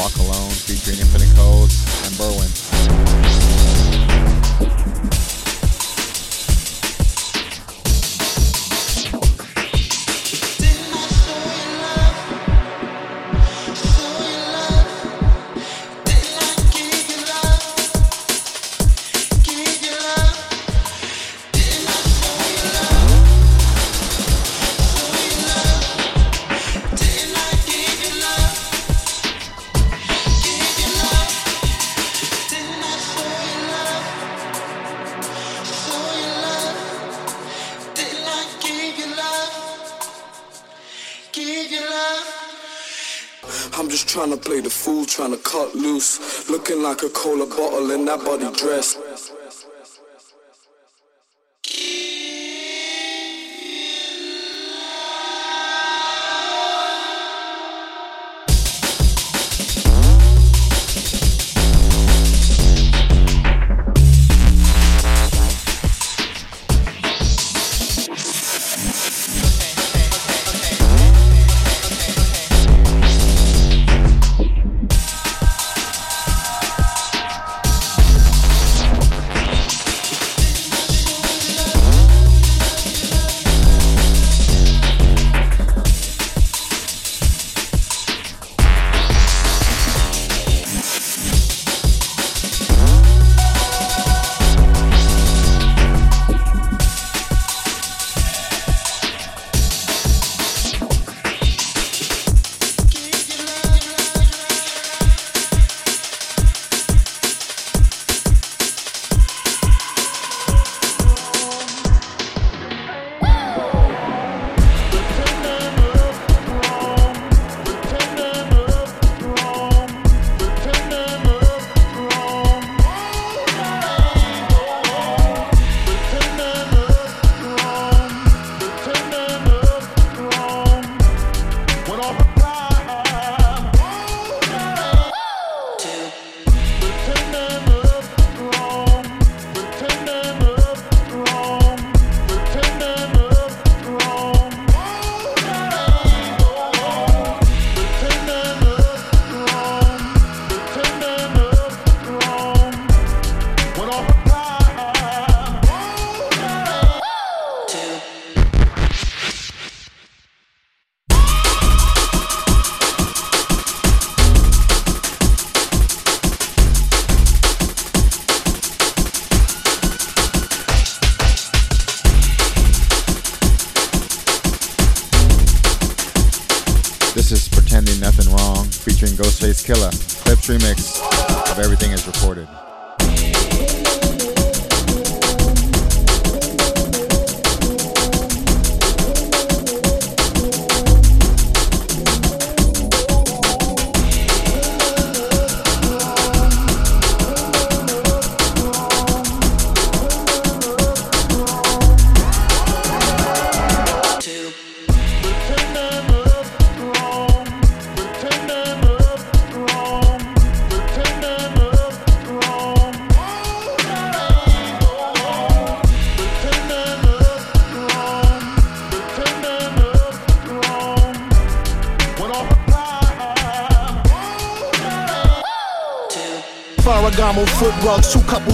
Walk Alone featuring Infinite trying to cut loose. Looking like a cola bottle in that body dress.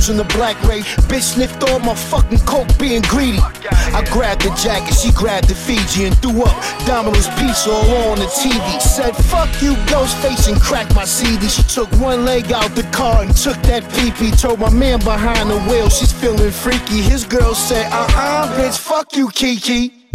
Couples in the black ray. Bitch sniffed all my fucking coke being greedy. I grabbed the jacket, she grabbed the Fiji and threw up Domino's pizza all on the TV. Said, fuck you, Ghostface, and cracked my CD. She took one leg out the car and took that pee Told my man behind the wheel, she's feeling freaky. His girl said, uh uh, bitch, fuck you, Kiki.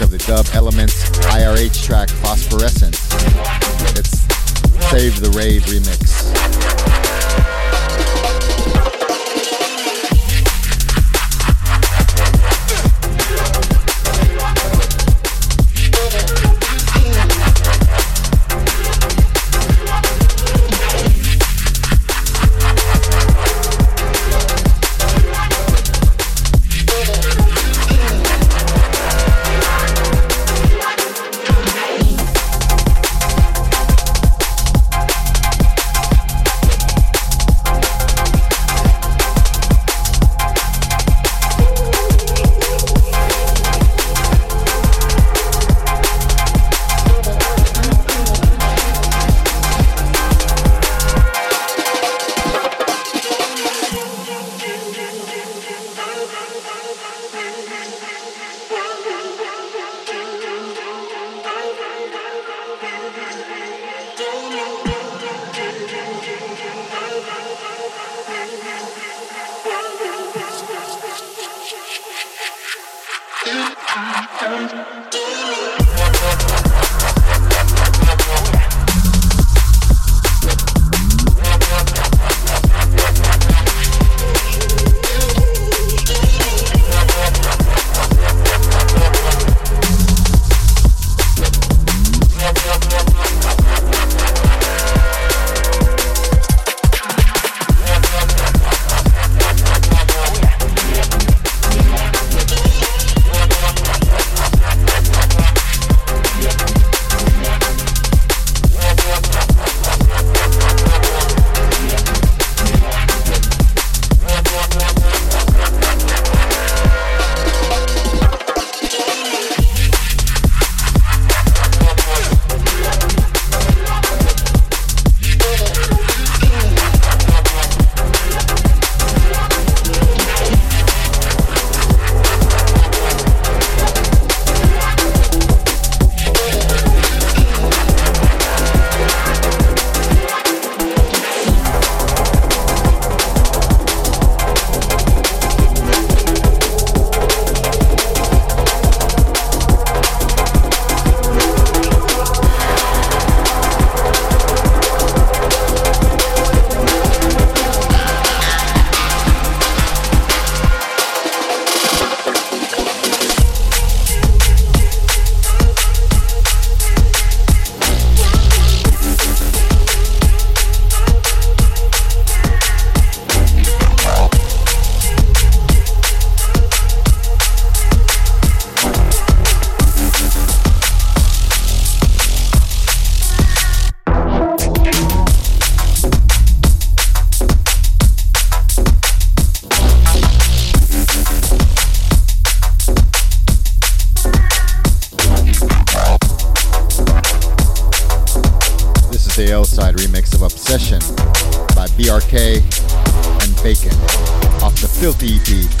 of the Dub Elements IRH track Phosphorescence. It's Save the Rave remix. K and Bacon off the Filthy EP.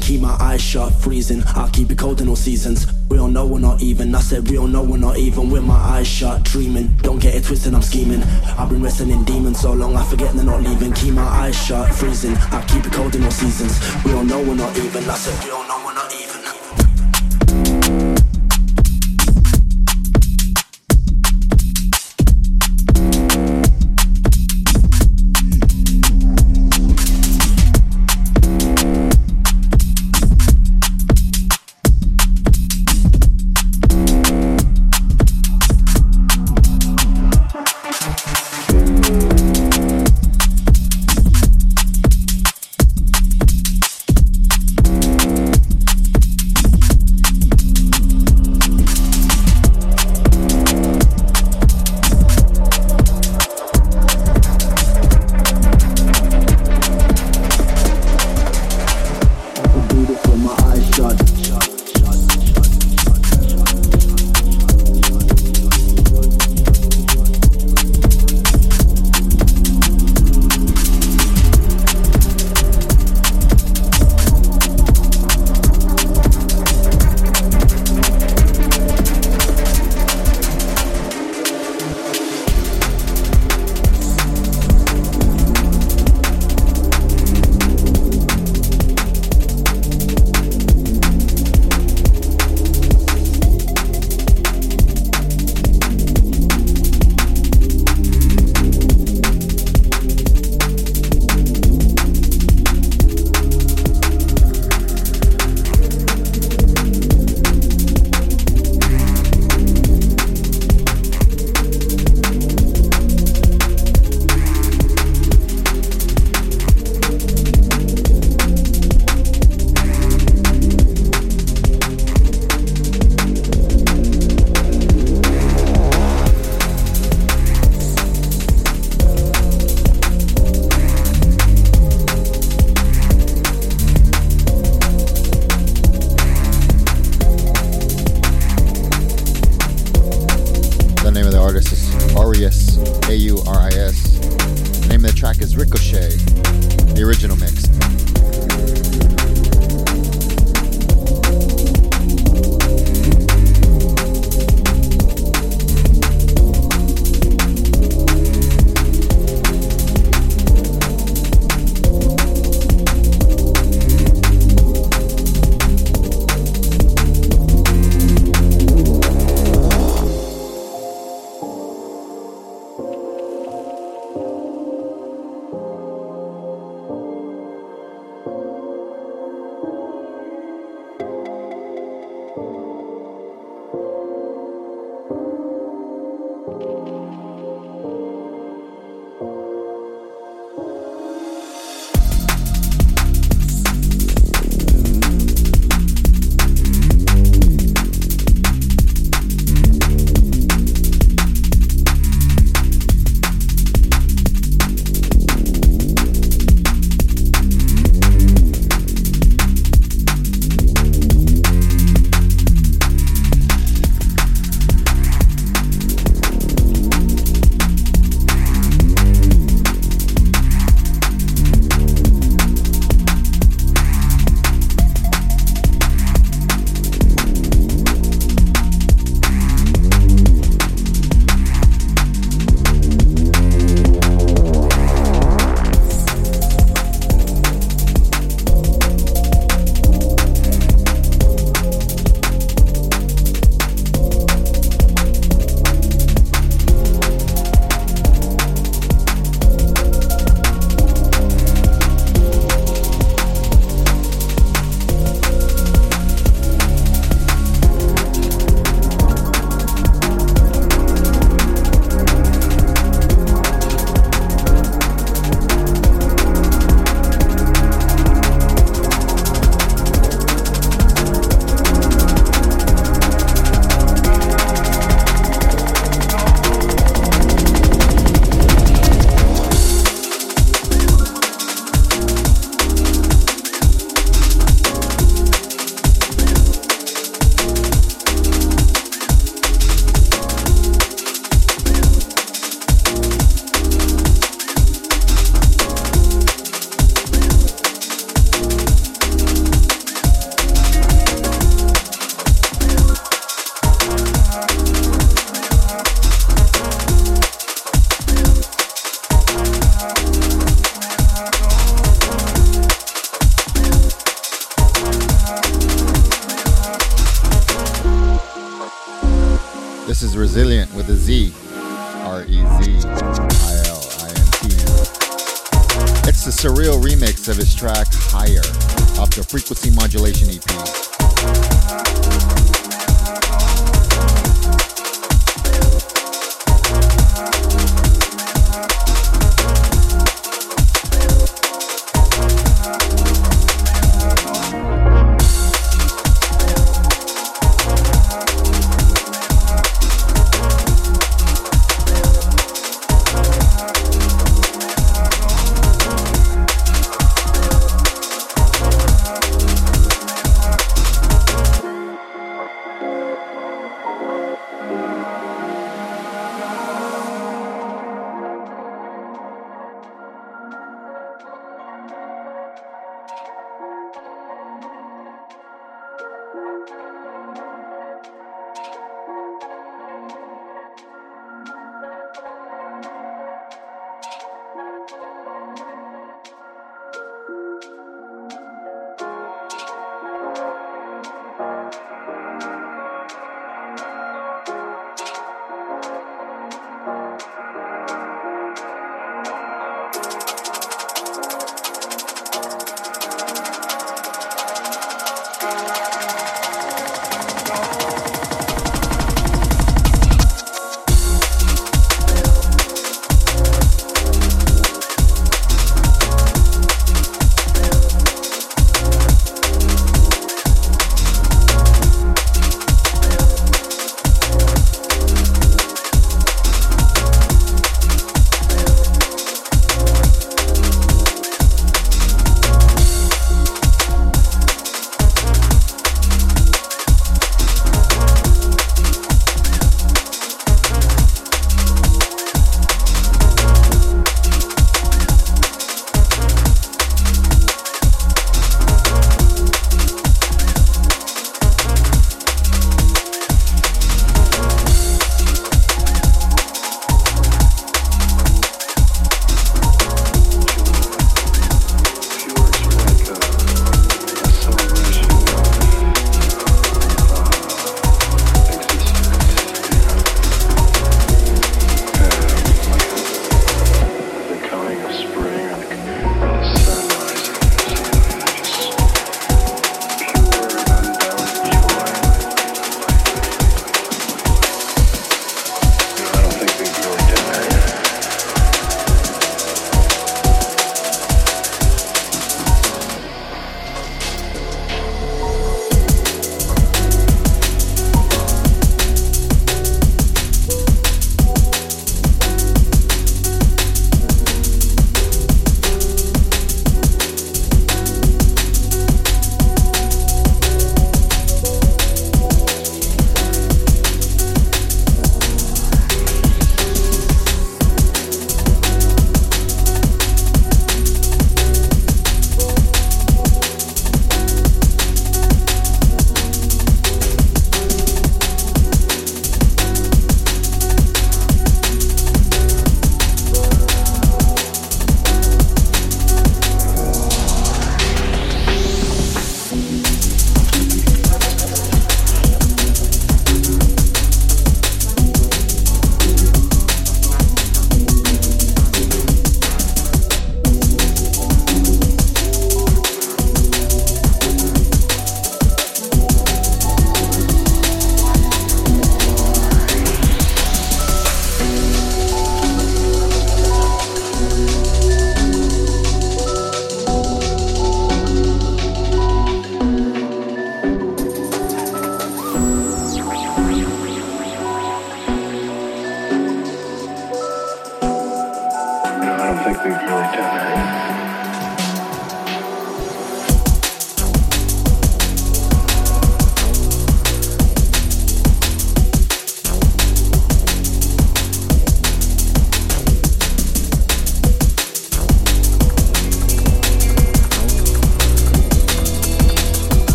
keep my eyes shut, freezing. I'll keep it cold in all seasons. We all know we're not even. I said we all know we're not even. With my eyes shut, dreaming. Don't get it twisted, I'm scheming. I've been wrestling in demons so long, I forget they're not leaving. Keep my eyes shut, freezing. I keep it cold in all seasons. We all know we're not even. I said we all know we're not even.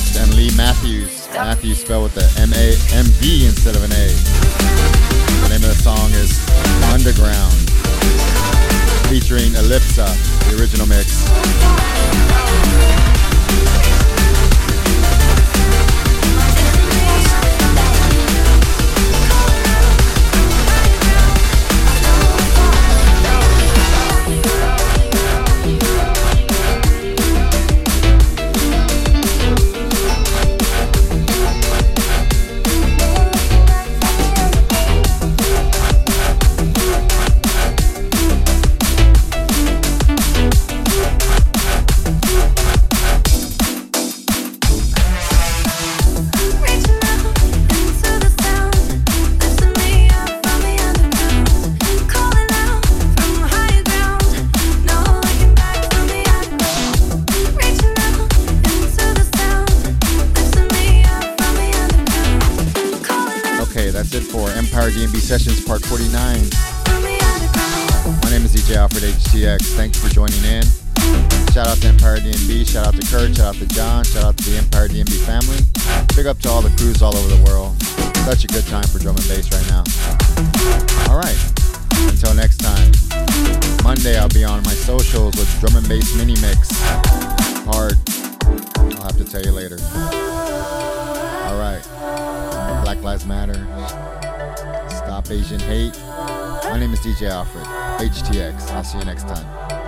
Dykes and Lee Matthews. Matthews spelled with the M A M B instead of an A. The name of the song is Underground, featuring Elipsa, the original mix. Sessions, Part 49. My name is DJ Alfred HTX. Thanks for joining in. Shout out to Empire DnB, shout out to Kurt, shout out to John, shout out to the Empire DnB family. Big up to all the crews all over the world. Such a good time for drum and bass right now. Alright, until next time. Monday I'll be on my socials with drum and bass mini mix. Hard. I'll have to tell you later. Alright. Black Lives Matter. Asian hate. My name is DJ Alfred. HTX. I'll see you next time.